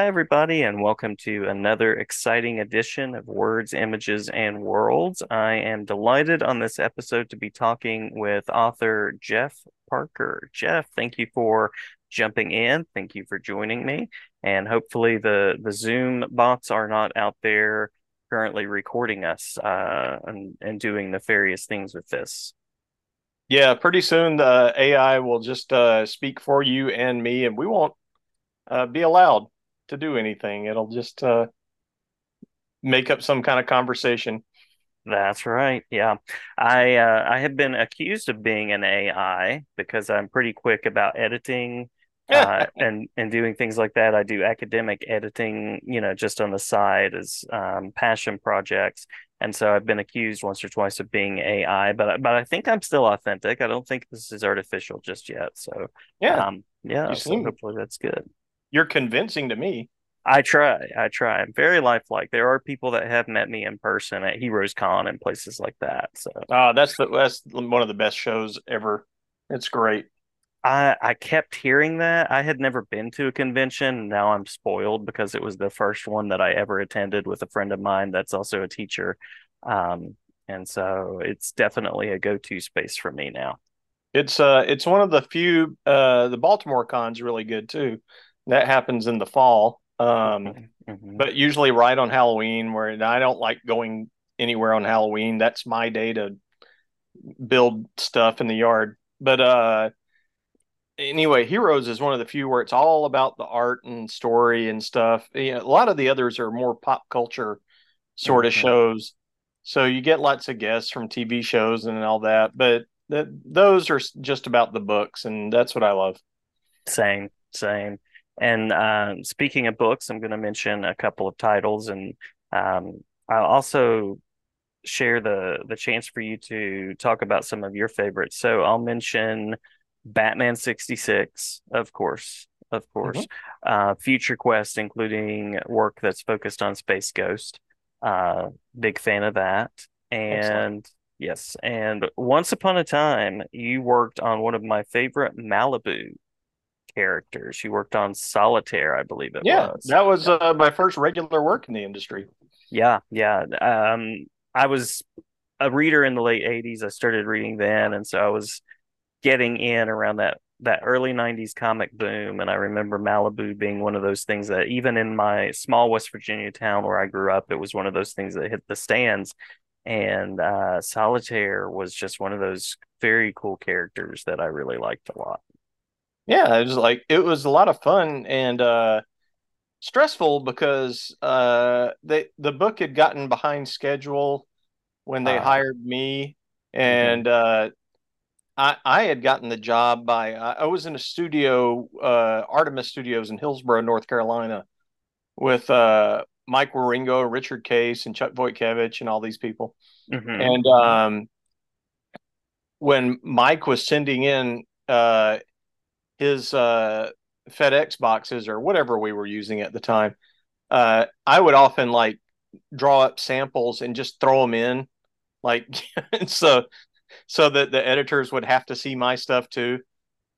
Hi, everybody, and welcome to another exciting edition of Words, Images, and Worlds. I am delighted on this episode to be talking with author Jeff Parker. Jeff, thank you for jumping in. Thank you for joining me. And hopefully, the, the Zoom bots are not out there currently recording us uh, and, and doing nefarious things with this. Yeah, pretty soon the AI will just uh, speak for you and me, and we won't uh, be allowed to do anything. It'll just uh, make up some kind of conversation. That's right. Yeah. I uh, I have been accused of being an AI because I'm pretty quick about editing uh, and and doing things like that. I do academic editing, you know, just on the side as um, passion projects. And so I've been accused once or twice of being AI, but but I think I'm still authentic. I don't think this is artificial just yet. So yeah, um, yeah. So hopefully that's good you're convincing to me. I try. I try. I'm very lifelike. There are people that have met me in person at Heroes Con and places like that. So, uh, that's the that's one of the best shows ever. It's great. I I kept hearing that. I had never been to a convention. Now I'm spoiled because it was the first one that I ever attended with a friend of mine that's also a teacher. Um, and so it's definitely a go-to space for me now. It's uh it's one of the few uh the Baltimore con's really good too that happens in the fall. Um, mm-hmm. But usually right on Halloween, where I don't like going anywhere on Halloween. That's my day to build stuff in the yard. But uh, anyway, Heroes is one of the few where it's all about the art and story and stuff. You know, a lot of the others are more pop culture sort of mm-hmm. shows. So you get lots of guests from TV shows and all that, but th- those are just about the books, and that's what I love. Same, same. And uh, speaking of books, I'm going to mention a couple of titles, and um, I'll also share the the chance for you to talk about some of your favorites. So I'll mention Batman 66, of course, of course, mm-hmm. uh, Future Quest, including work that's focused on Space Ghost. Uh, big fan of that. And Excellent. yes, and once upon a time, you worked on one of my favorite Malibu characters. She worked on Solitaire, I believe it was. yeah, was. that was uh, my first regular work in the industry. Yeah, yeah. Um, I was a reader in the late '80s. I started reading then, and so I was getting in around that that early 90s comic boom and i remember malibu being one of those things that even in my small west virginia town where i grew up it was one of those things that hit the stands and uh, solitaire was just one of those very cool characters that i really liked a lot yeah, it was like it was a lot of fun and uh stressful because uh they the book had gotten behind schedule when they uh, hired me and mm-hmm. uh I, I had gotten the job by I was in a studio, uh, Artemis Studios in Hillsborough, North Carolina, with uh, Mike Wieringo, Richard Case, and Chuck Wojtkiewicz, and all these people. Mm-hmm. And um, when Mike was sending in uh, his uh, FedEx boxes or whatever we were using at the time, uh, I would often like draw up samples and just throw them in, like so, so that the editors would have to see my stuff too.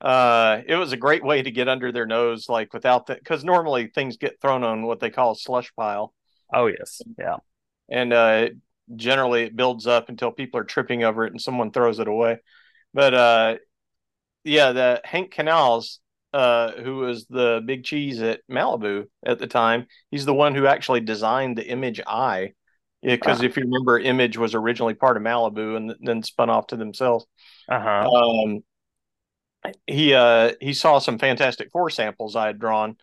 Uh, it was a great way to get under their nose, like without that, because normally things get thrown on what they call a slush pile. Oh yes, yeah, and uh, generally it builds up until people are tripping over it and someone throws it away. But uh, yeah, the Hank Kanalz, uh, who was the big cheese at Malibu at the time, he's the one who actually designed the Image Eye. Because yeah, if you remember, Image was originally part of Malibu and then spun off to themselves. Uh-huh. Um, he uh he saw some Fantastic Four samples I had drawn,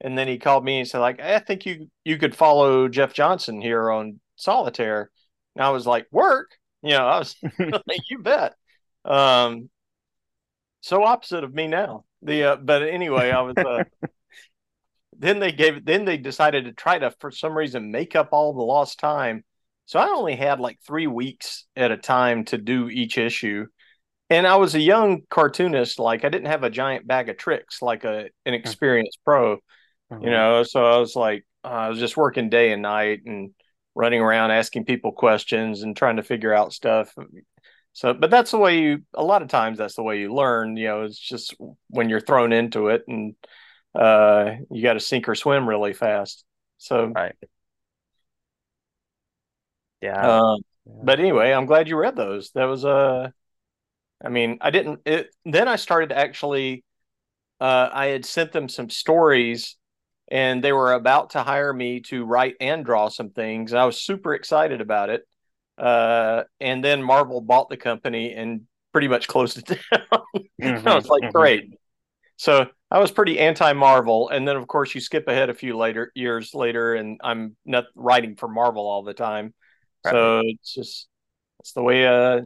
and then he called me and said like, I think you you could follow Jeff Johnson here on Solitaire. And I was like, work, you know, I was like, you bet. Um, so opposite of me now. The uh, but anyway, I was. Uh, then they gave. Then they decided to try to, for some reason, make up all the lost time. So I only had like three weeks at a time to do each issue, and I was a young cartoonist. Like I didn't have a giant bag of tricks like a an experienced pro, you know. So I was like, uh, I was just working day and night and running around asking people questions and trying to figure out stuff. So, but that's the way you, a lot of times that's the way you learn, you know, it's just when you're thrown into it. And uh, you got to sink or swim really fast. So, right. Yeah. Uh, yeah. But anyway, I'm glad you read those. That was a. Uh, I mean, I didn't. It, then I started actually. Uh, I had sent them some stories, and they were about to hire me to write and draw some things. I was super excited about it. Uh, and then Marvel bought the company and pretty much closed it down. Mm-hmm, I was like, mm-hmm. great. So I was pretty anti Marvel, and then of course you skip ahead a few later years later, and I'm not writing for Marvel all the time. Right. So it's just it's the way. Uh,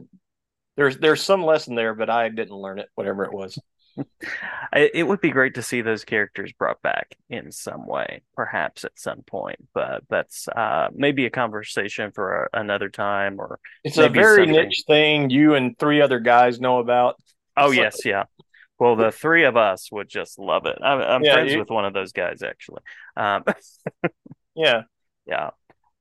there's there's some lesson there, but I didn't learn it, whatever it was. it would be great to see those characters brought back in some way, perhaps at some point. But that's uh, maybe a conversation for a, another time, or it's a very something... niche thing you and three other guys know about. Oh yes, yeah. Well, the three of us would just love it. I'm, I'm yeah, friends you... with one of those guys actually. Um, yeah, yeah.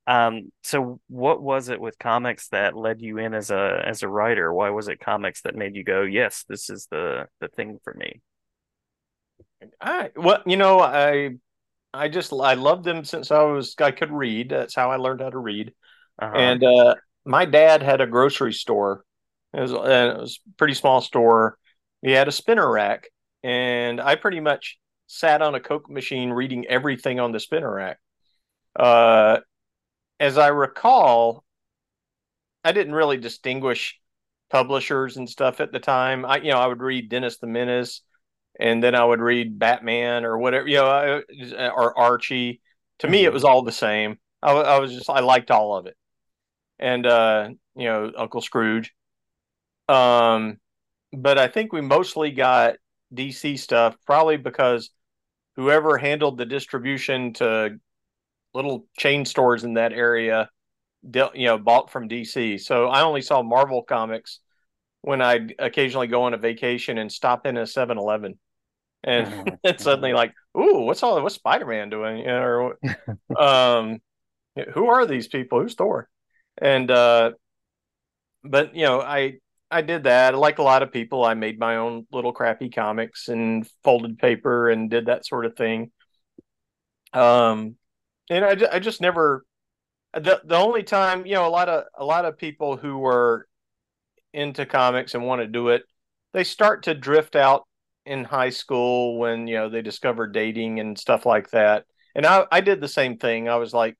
Um, so what was it with comics that led you in as a as a writer? Why was it comics that made you go, yes, this is the the thing for me? I well, you know, I I just I loved them since I was I could read. That's how I learned how to read. Uh-huh. And uh, my dad had a grocery store. It was, uh, it was a pretty small store. He had a spinner rack, and I pretty much sat on a Coke machine reading everything on the spinner rack. Uh, as I recall, I didn't really distinguish publishers and stuff at the time. I, you know, I would read Dennis the Menace, and then I would read Batman or whatever, you know, or Archie. To me, it mm-hmm. was all the same. I, I, was just, I liked all of it, and uh, you know, Uncle Scrooge. Um, but I think we mostly got DC stuff, probably because whoever handled the distribution to little chain stores in that area, you know, bought from DC. So I only saw Marvel comics when I'd occasionally go on a vacation and stop in a 7 Eleven. And it's suddenly like, ooh, what's all what's Spider Man doing? You know, or um, who are these people? Who's Thor? And uh, but you know, I I did that. Like a lot of people, I made my own little crappy comics and folded paper and did that sort of thing. Um, and I, I just never the the only time you know a lot of a lot of people who were into comics and want to do it they start to drift out in high school when you know they discover dating and stuff like that. And I, I did the same thing. I was like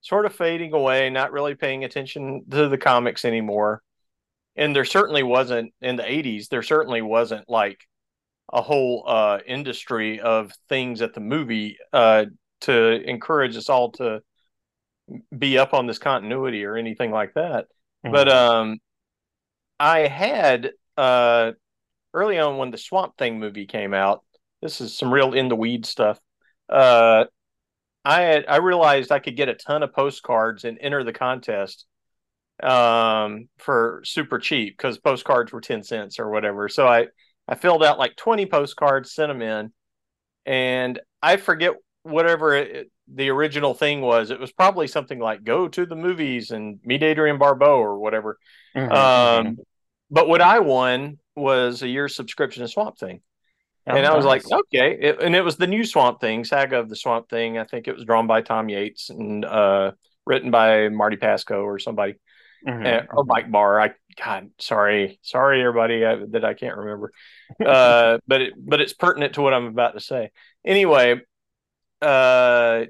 sort of fading away not really paying attention to the comics anymore. And there certainly wasn't in the 80s there certainly wasn't like a whole uh, industry of things at the movie uh, to encourage us all to be up on this continuity or anything like that. Mm-hmm. But um, I had uh, early on when the Swamp Thing movie came out. This is some real in the weed stuff. Uh, I had I realized I could get a ton of postcards and enter the contest um, for super cheap because postcards were ten cents or whatever. So I I filled out like twenty postcards, sent them in, and I forget whatever it, the original thing was. It was probably something like go to the movies and meet Adrienne Barbeau or whatever. Mm-hmm, um, mm-hmm. But what I won was a year subscription to Swamp Thing. Oh, and I was nice. like, okay. It, and it was the new Swamp Thing, Saga of the Swamp Thing. I think it was drawn by Tom Yeates and uh, written by Marty Pasko or somebody. Mm-hmm, uh, or Mike Barr. I God, sorry, sorry, everybody I, that I can't remember. Uh, but it, but it's pertinent to what I'm about to say. Anyway, uh,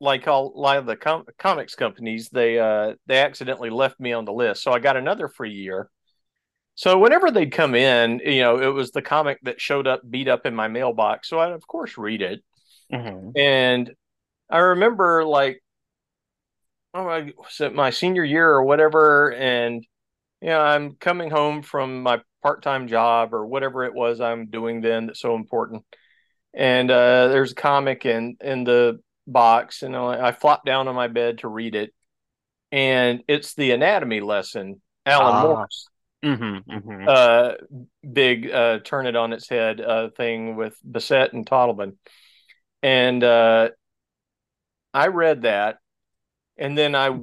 like all a lot of the com- comics companies, they uh, they accidentally left me on the list, so I got another free year. So whenever they'd come in, you know, it was the comic that showed up beat up in my mailbox, so I'd of course read it. Mm-hmm. And I remember like, oh, my, was it my senior year or whatever, and you know, I'm coming home from my part time job or whatever it was I'm doing then that's so important and uh, there's a comic in in the box, and I, I flop down on my bed to read it, and it's the anatomy lesson, Alan ah. Morse. Mm-hmm, mm-hmm. Uh, big uh, turn it on its head uh, thing with Bissette and Totleben, and uh, I read that, and then I,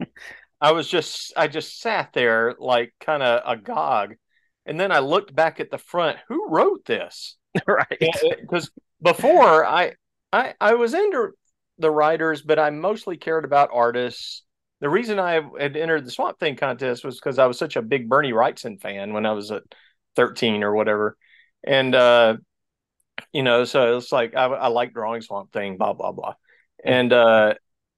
I was just I just sat there like kind of agog, and then I looked back at the front. Who wrote this? right? Because before I I I was into the writers, but I mostly cared about artists. The reason I had entered the Swamp Thing contest was because I was such a big Bernie Wrightson fan when I was at 13 or whatever. And uh you know, so it's like I, I like drawing Swamp Thing, blah blah blah. And uh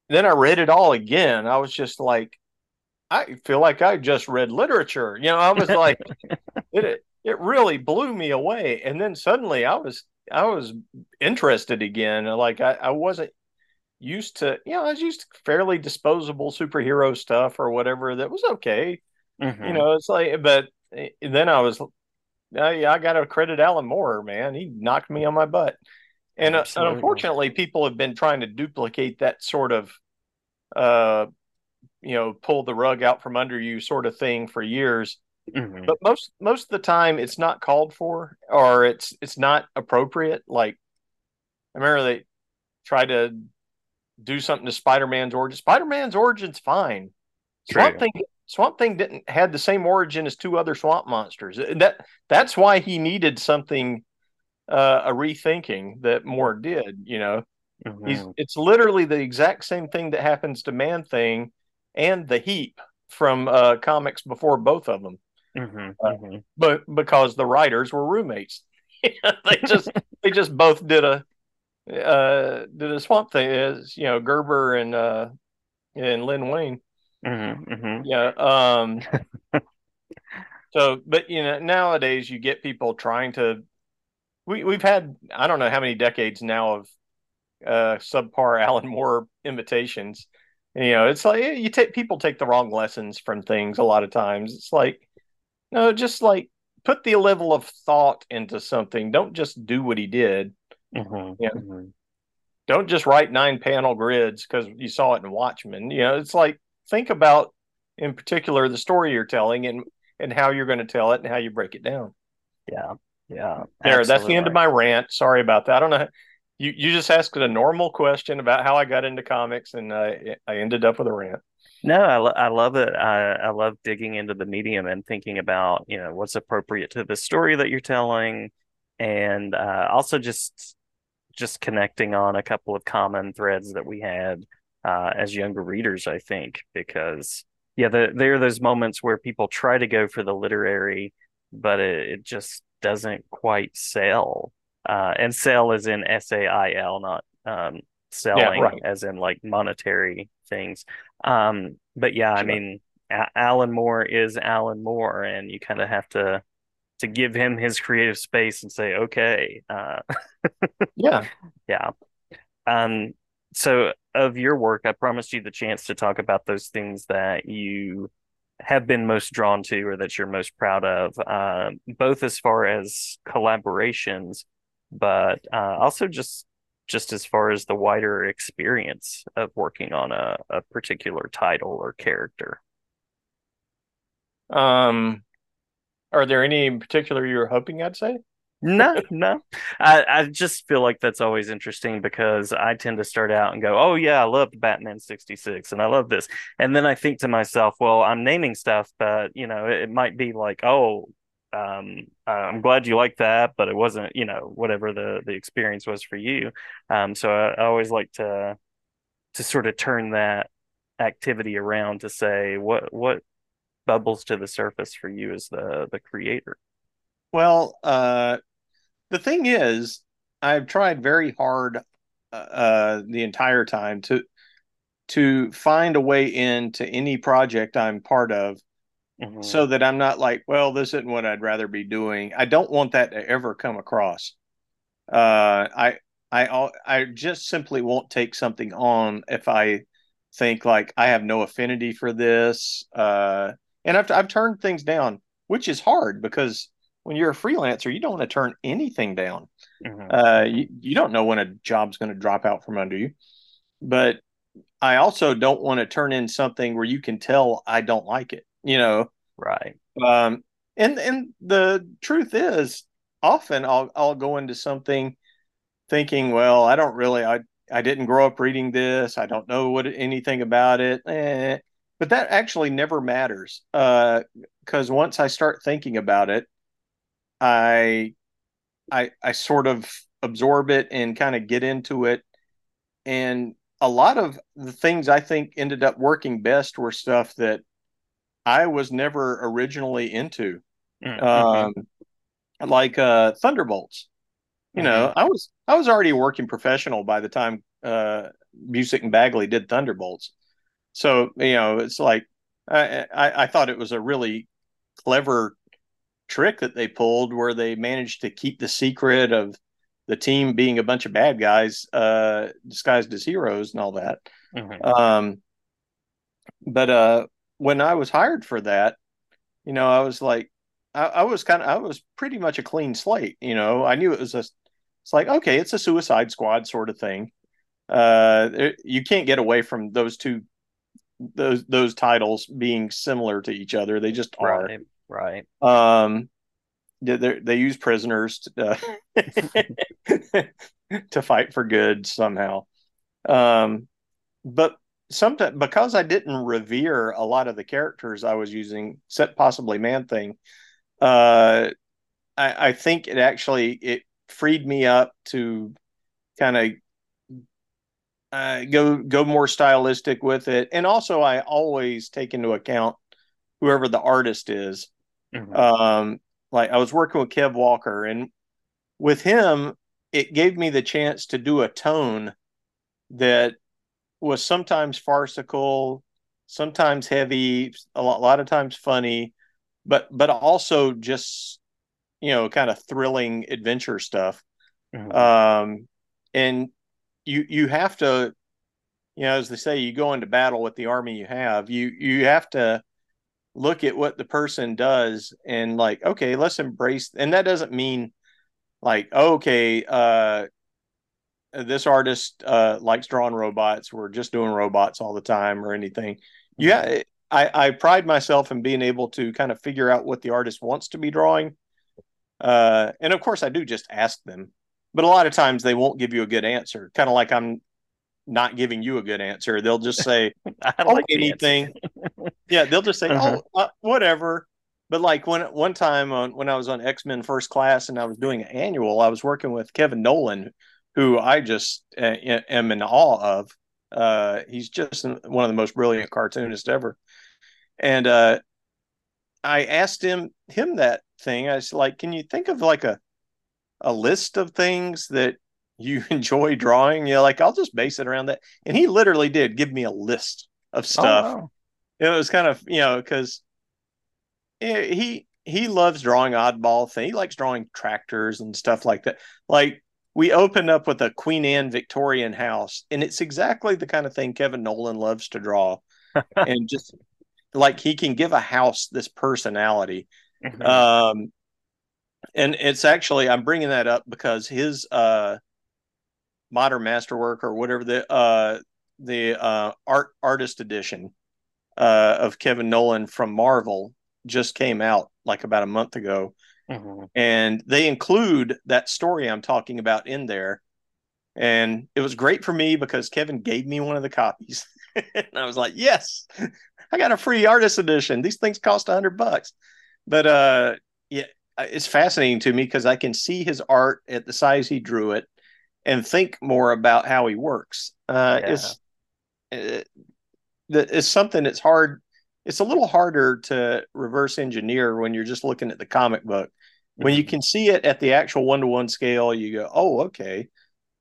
then I read it all again. I was just like, I feel like I just read literature. You know, I was like, it it really blew me away. And then suddenly I was I was interested again. Like I, I wasn't used to, you know, I was used to fairly disposable superhero stuff or whatever that was okay. Mm-hmm. You know, it's like, but eh, then I was, yeah, I got to credit Alan Moore, man. He knocked me on my butt. And, uh, and unfortunately, people have been trying to duplicate that sort of, uh, you know, pull the rug out from under you sort of thing for years. Mm-hmm. But most most of the time, it's not called for, or it's it's not appropriate. Like I remember they tried to do something to Spider-Man's origin. Spider-Man's origin's fine. Swamp Thing Swamp Thing didn't had the same origin as two other swamp monsters. That that's why he needed something uh, a rethinking that Moore did. You know, mm-hmm. he's it's literally the exact same thing that happens to Man Thing and the Heap from uh, comics before both of them. Mm-hmm, uh, mm-hmm. But because the writers were roommates, they just they just both did a uh, did a swamp thing. Is you know Gerber and uh, and Len Wein. Mm-hmm, mm-hmm. Yeah. Um, so, but you know, nowadays you get people trying to. We we've had I don't know how many decades now of uh, subpar Alan Moore imitations. You know, it's like you take people take the wrong lessons from things a lot of times. It's like no, just like put the level of thought into something. Don't just do what he did. Mm-hmm, yeah. Mm-hmm. Don't just write nine panel grids because you saw it in Watchmen. You know, it's like think about in particular the story you're telling and and how you're going to tell it and how you break it down. Yeah. Yeah. There, that's the end of my rant. Sorry about that. I don't know. You you just asked a normal question about how I got into comics and I I ended up with a rant. No, I, lo- I love it. I, I love digging into the medium and thinking about, you know, what's appropriate to the story that you're telling. And uh, also just just connecting on a couple of common threads that we had uh, as younger readers, I think, because yeah, the, there are those moments where people try to go for the literary, but it, it just doesn't quite sell. Uh, and sell is in S A I L, not um, selling yeah, right. as in like monetary things. Um, but yeah, sure. I mean, A- Alan Moore is Alan Moore, and you kind of have to to give him his creative space and say, okay, uh, yeah, yeah. Um, so of your work, I promised you the chance to talk about those things that you have been most drawn to or that you're most proud of, uh, both as far as collaborations, but uh, also just just as far as the wider experience of working on a, a particular title or character? Um, are there any in particular you were hoping I'd say? no, no. I, I just feel like that's always interesting because I tend to start out and go, oh, yeah, I loved Batman 66 and I love this. And then I think to myself, well, I'm naming stuff, but, you know, it, it might be like, oh, um, I'm glad you like that, but it wasn't, you know, whatever the the experience was for you. Um, so I, I always like to to sort of turn that activity around to say what what bubbles to the surface for you as the the creator. Well, uh, the thing is, I've tried very hard uh, uh the entire time to to find a way into any project I'm part of mm-hmm. so that I'm not like, well, this isn't what I'd rather be doing. I don't want that to ever come across. Uh, I I I just simply won't take something on if I think like I have no affinity for this. Uh, and I've I've turned things down, which is hard because when you're a freelancer, you don't want to turn anything down. Mm-hmm. Uh, you, you don't know when a job's going to drop out from under you. But I also don't want to turn in something where you can tell I don't like it you know. Right. Um, and and the truth is, often I'll I'll go into something thinking, well, I don't really, I I didn't grow up reading this. I don't know what anything about it. Eh. But that actually never matters uh because once I start thinking about it, I I I sort of absorb it and kind of get into it. And a lot of the things I think ended up working best were stuff that I was never originally into. Mm-hmm. Um, like uh, Thunderbolts. You mm-hmm. know, I was I was already working professional by the time uh, Busiek and Bagley did Thunderbolts. So you know, it's like I, I, I thought it was a really clever trick that they pulled where they managed to keep the secret of the team being a bunch of bad guys uh, disguised as heroes and all that. Mm-hmm. Um, but uh, when I was hired for that, you know, I was like, I, I was kind of, I was pretty much a clean slate. You know, I knew it was a, it's like, okay, it's a Suicide Squad sort of thing. Uh, it, you can't get away from those two, those those titles being similar to each other. They just are. Right. Right. Um, they they use prisoners to, uh, to fight for good somehow. Um, but sometimes because I didn't revere a lot of the characters I was using, except possibly Man Thing, uh, I, I think it actually it freed me up to kind of uh, go go more stylistic with it, and also I always take into account whoever the artist is. Mm-hmm. Um, like I was working with Kev Walker, and with him, it gave me the chance to do a tone that was sometimes farcical, sometimes heavy, a lot, a lot of times funny, but but also just you know kind of thrilling adventure stuff. Mm-hmm. Um, and you you have to, you know, as they say, you go into battle with the army you have. You you have to look at what the person does and like, okay, let's embrace. And that doesn't mean like, okay, uh, this artist uh, likes drawing robots. We're just doing robots all the time or anything. Yeah, mm-hmm. I, I pride myself in being able to kind of figure out what the artist wants to be drawing. Uh, and of course, I do just ask them, but a lot of times they won't give you a good answer. Kind of like I'm not giving you a good answer. They'll just say, "Oh, like anything." yeah, they'll just say, uh-huh. "Oh, uh, whatever." But like when one time on when I was on X Men First Class and I was doing an annual, I was working with Kevin Nowlan, who I just uh, am in awe of. Uh, he's just one of the most brilliant cartoonists ever. And uh, I asked him him that thing. I was like, "Can you think of like a a list of things that you enjoy drawing?" You know, like I'll just base it around that. And he literally did give me a list of oh, stuff. Oh, wow. It was kind of you know because he he loves drawing oddball thing. He likes drawing tractors and stuff like that. Like we opened up with a Queen Anne Victorian house, and it's exactly the kind of thing Kevin Nowlan loves to draw, and just like he can give a house this personality. Mm-hmm. Um, and it's actually I'm bringing that up because his uh, modern masterwork or whatever the uh, the uh, art artist edition uh, of Kevin Nowlan from Marvel just came out like about a month ago Mm-hmm. And they include that story I'm talking about in there. And it was great for me because Kevin gave me one of the copies. and I was like, yes, I got a free artist edition. These things cost a hundred bucks. But uh yeah, it's fascinating to me because I can see his art at the size he drew it and think more about how he works. Uh yeah. it's it, uh, it's something that's hard it's a little harder to reverse engineer when you're just looking at the comic book. When mm-hmm. you can see it at the actual one to one scale, you go, oh, okay.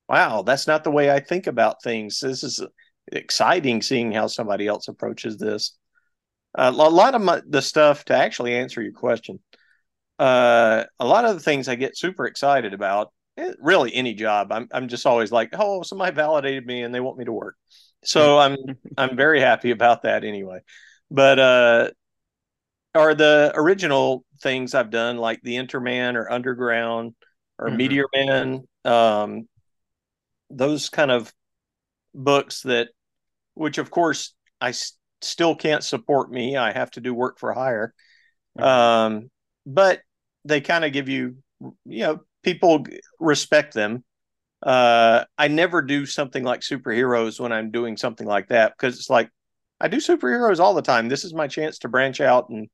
Wow, that's not the way I think about things. This is exciting seeing how somebody else approaches this. Uh, a lot of my, the stuff to actually answer your question, uh, a lot of the things I get super excited about, eh, really any job, I'm, I'm just always like, oh, somebody validated me and they want me to work. So I'm, I'm very happy about that anyway but uh are the original things I've done like the Interman or Underground or mm-hmm. Meteor Men um those kind of books that which of course I s- still can't support me I have to do work for hire mm-hmm. um but they kind of give you you know people respect them uh I never do something like superheroes when I'm doing something like that because it's like I do superheroes all the time. This is my chance to branch out and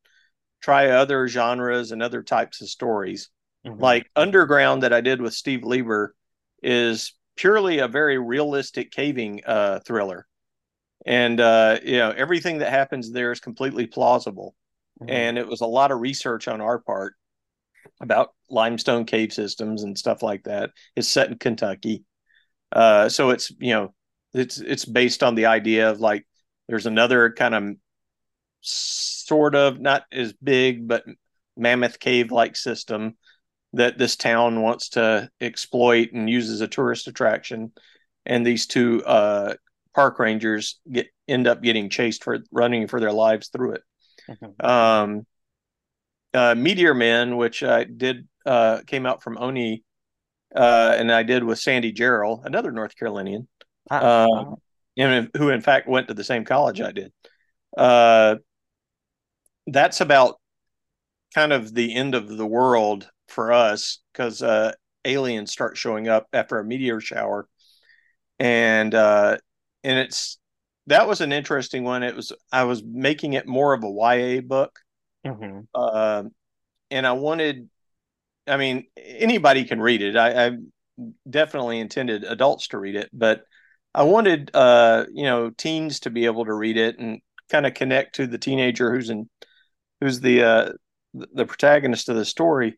try other genres and other types of stories. Mm-hmm. Like Underground that I did with Steve Lieber is purely a very realistic caving uh, thriller, and uh, you know everything that happens there is completely plausible. Mm-hmm. And it was a lot of research on our part about limestone cave systems and stuff like that. It's set in Kentucky, uh, so it's you know it's it's based on the idea of like there's another kind of sort of not as big but mammoth cave like system that this town wants to exploit and use as a tourist attraction. And these two uh, park rangers get end up getting chased for running for their lives through it. Mm-hmm. um, uh, meteor men which i did uh, came out from oni uh, and i did with sandy jarrell another north carolinian. Uh, and who in fact went to the same college i did uh, that's about kind of the end of the world for us because uh, aliens start showing up after a meteor shower, and uh, and it's that was an interesting one. It was I was making it more of a YA book, mm-hmm. uh, and I wanted. I mean, anybody can read it. I, I definitely intended adults to read it, but I wanted uh, you know teens to be able to read it and kind of connect to the teenager who's in who's the uh, the protagonist of the story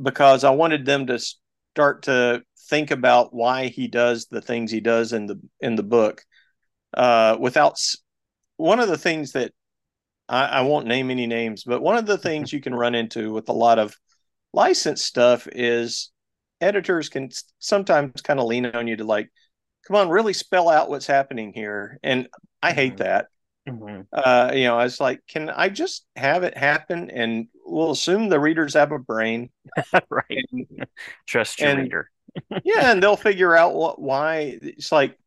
because I wanted them to start to think about why he does the things he does in the in the book uh, without one of the things that I, I won't name any names, but one of the things you can run into with a lot of licensed stuff is editors can sometimes kind of lean on you to like, come on, really spell out what's happening here, and I hate mm-hmm. that. Mm-hmm. Uh, you know, I was like, can I just have it happen? And we'll assume the readers have a brain, right? And, Trust your and, reader. yeah, and they'll figure out what why. It's like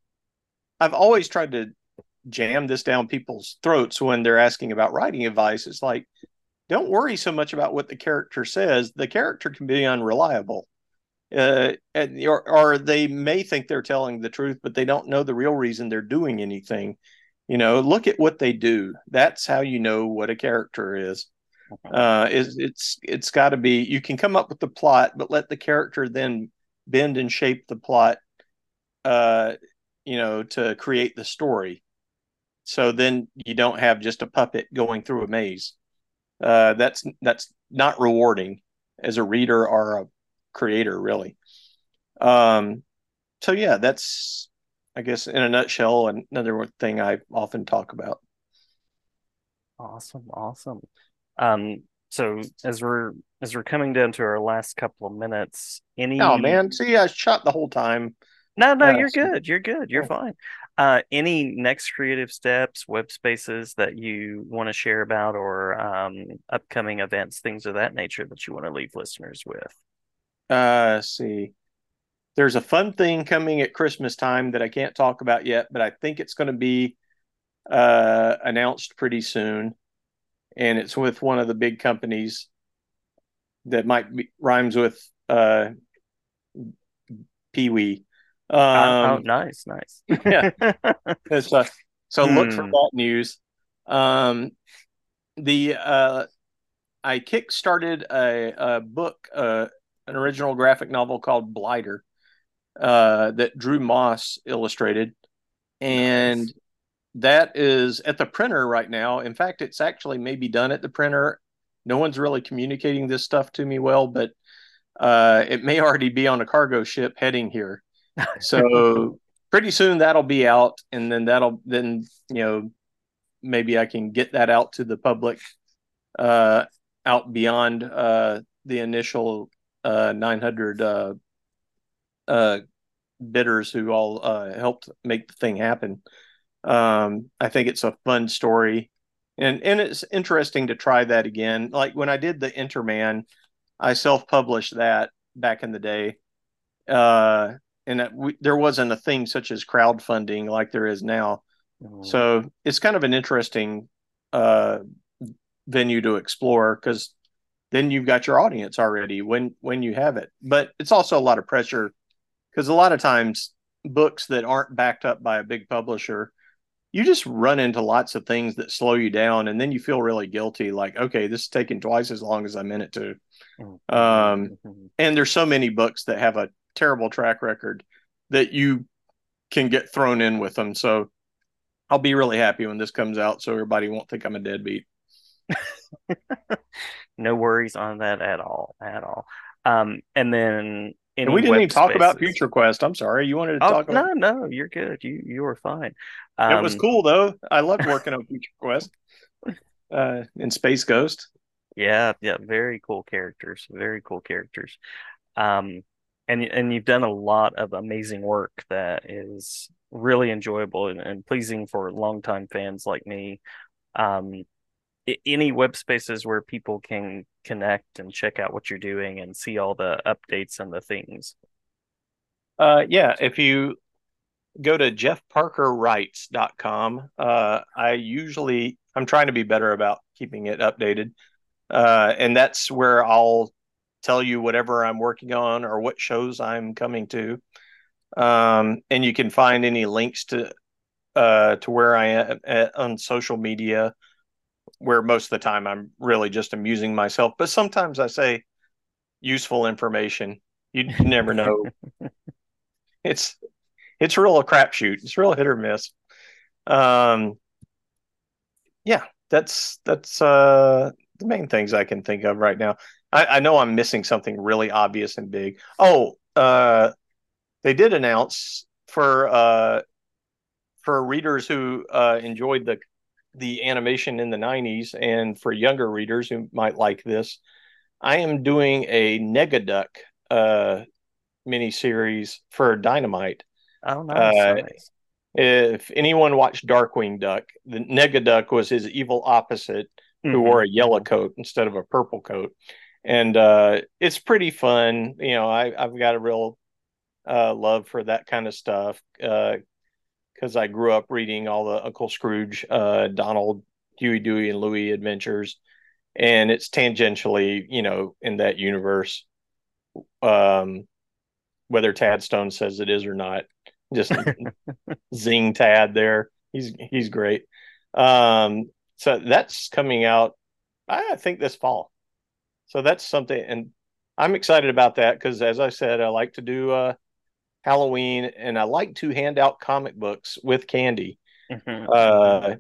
I've always tried to jam this down people's throats when they're asking about writing advice. It's like, don't worry so much about what the character says. The character can be unreliable. Uh, and, or, or they may think they're telling the truth, but they don't know the real reason they're doing anything. You know look at what they do. That's how you know what a character is. Uh is it's it's got to be you can come up with the plot but let the character then bend and shape the plot uh you know to create the story. So then you don't have just a puppet going through a maze. Uh that's that's not rewarding as a reader or a creator really um so yeah that's I guess in a nutshell, another thing I often talk about. Awesome, awesome. Um, so as we're as we're coming down to our last couple of minutes, any Oh man, see I shot the whole time. No, no, you're good. You're good. You're fine. Uh, any next creative steps, web spaces that you want to share about, or um, upcoming events, things of that nature that you want to leave listeners with? Uh, see, there's a fun thing coming at Christmas time that I can't talk about yet, but I think it's going to be uh, announced pretty soon, and it's with one of the big companies that might be rhymes with uh, Pee Wee. Um, oh, nice, nice. yeah. so, so hmm. look for hmm. that news. Um, the uh, I kickstarted a, a book, uh, an original graphic novel called Blighter, uh, that Drew Moss illustrated, and nice. that is at the printer right now. In fact, it's actually maybe done at the printer. No one's really communicating this stuff to me well, but uh, it may already be on a cargo ship heading here. So pretty soon that'll be out, and then that'll then you know maybe I can get that out to the public uh, out beyond uh, the initial uh, 900 uh, uh, bidders who all uh, helped make the thing happen. Um, I think it's a fun story, and and it's interesting to try that again. Like when I did the Interman, I self published that back in the day, uh, and that we, there wasn't a thing such as crowdfunding like there is now. Mm. So it's kind of an interesting uh, venue to explore because then you've got your audience already when when you have it. But it's also a lot of pressure because a lot of times books that aren't backed up by a big publisher you just run into lots of things that slow you down and then you feel really guilty like okay this is taking twice as long as i meant it to mm-hmm. um, mm-hmm. and there's so many books that have a terrible track record that you can get thrown in with them. So I'll be really happy when this comes out so everybody won't think I'm a deadbeat. no worries on that at all, at all. Um, and then and we didn't even talk about Future Quest. I'm sorry, you wanted to oh, talk about? No, no, you're good. You you were fine. Um, it was um, cool though. I loved working on Future Quest uh, in Space Ghost. Yeah, yeah, very cool characters. Very cool characters. Um, and and you've done a lot of amazing work that is really enjoyable and, and pleasing for longtime fans like me. Um, any web spaces where people can connect and check out what you're doing and see all the updates and the things. Uh, yeah, if you go to jeffparkerwrites.com, uh, I usually I'm trying to be better about keeping it updated. Uh, and that's where I'll tell you whatever I'm working on or what shows I'm coming to. Um, and you can find any links to uh, to where I am at, on social media, where most of the time I'm really just amusing myself. But sometimes I say useful information. You never know. it's it's real a crapshoot. It's real hit or miss. Um, yeah, that's that's uh the main things I can think of right now. I, I know I'm missing something really obvious and big. Oh, uh, they did announce for uh, for readers who uh, enjoyed the the animation in the 90s and for younger readers who might like this, I am doing a Negaduck uh, miniseries for Dynamite. Oh, nice. Uh, nice. If anyone watched Darkwing Duck, the Negaduck was his evil opposite who mm-hmm. wore a yellow coat instead of a purple coat. And uh, it's pretty fun. You know, I, I've got a real uh, love for that kind of stuff because I grew up reading all the Uncle Scrooge, uh, Donald, Huey, Dewey, and Louie adventures. And it's tangentially, you know, in that universe. Um, whether Tad Stone says it is or not, just zing Tad there. He's he's great. Um, so that's coming out, I think, this fall. So that's something, and I'm excited about that because, as I said, I like to do uh, Halloween, and I like to hand out comic books with candy. Mm-hmm. Uh,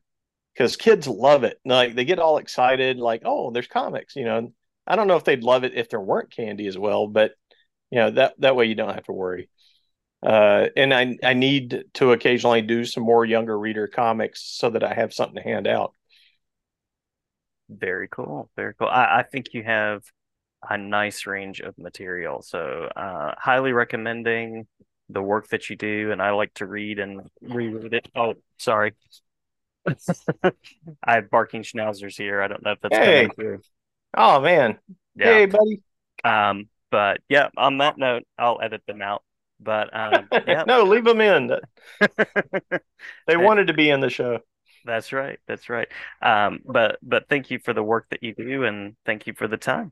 because kids love it. Like they get all excited, like, oh, there's comics. You know, I don't know if they'd love it if there weren't candy as well, but you know that that way you don't have to worry. Uh, and I I need to occasionally do some more younger reader comics so that I have something to hand out. Very cool. Very cool. I, I think you have a nice range of material. So uh, highly recommending the work that you do. And I like to read and reread it. Oh, sorry. I have barking schnauzers here. I don't know if that's hey. coming through. Oh man. Yeah. Hey buddy. Um, but yeah, on that note, I'll edit them out. But um, yeah. no, leave them in. they wanted to be in the show. That's right. That's right. Um, but but thank you for the work that you do, and thank you for the time.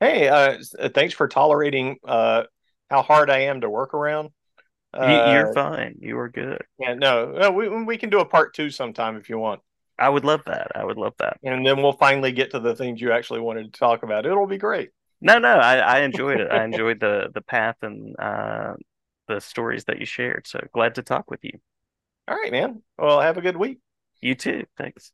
Hey, uh, thanks for tolerating uh, how hard I am to work around. Uh, You're fine. You are good. Yeah, no, no, we we can do a part two sometime if you want. I would love that. I would love that. And then we'll finally get to the things you actually wanted to talk about. It'll be great. No, no, I, I enjoyed it. I enjoyed the the path and uh, the stories that you shared. So glad to talk with you. All right, man. Well, have a good week. You too. Thanks.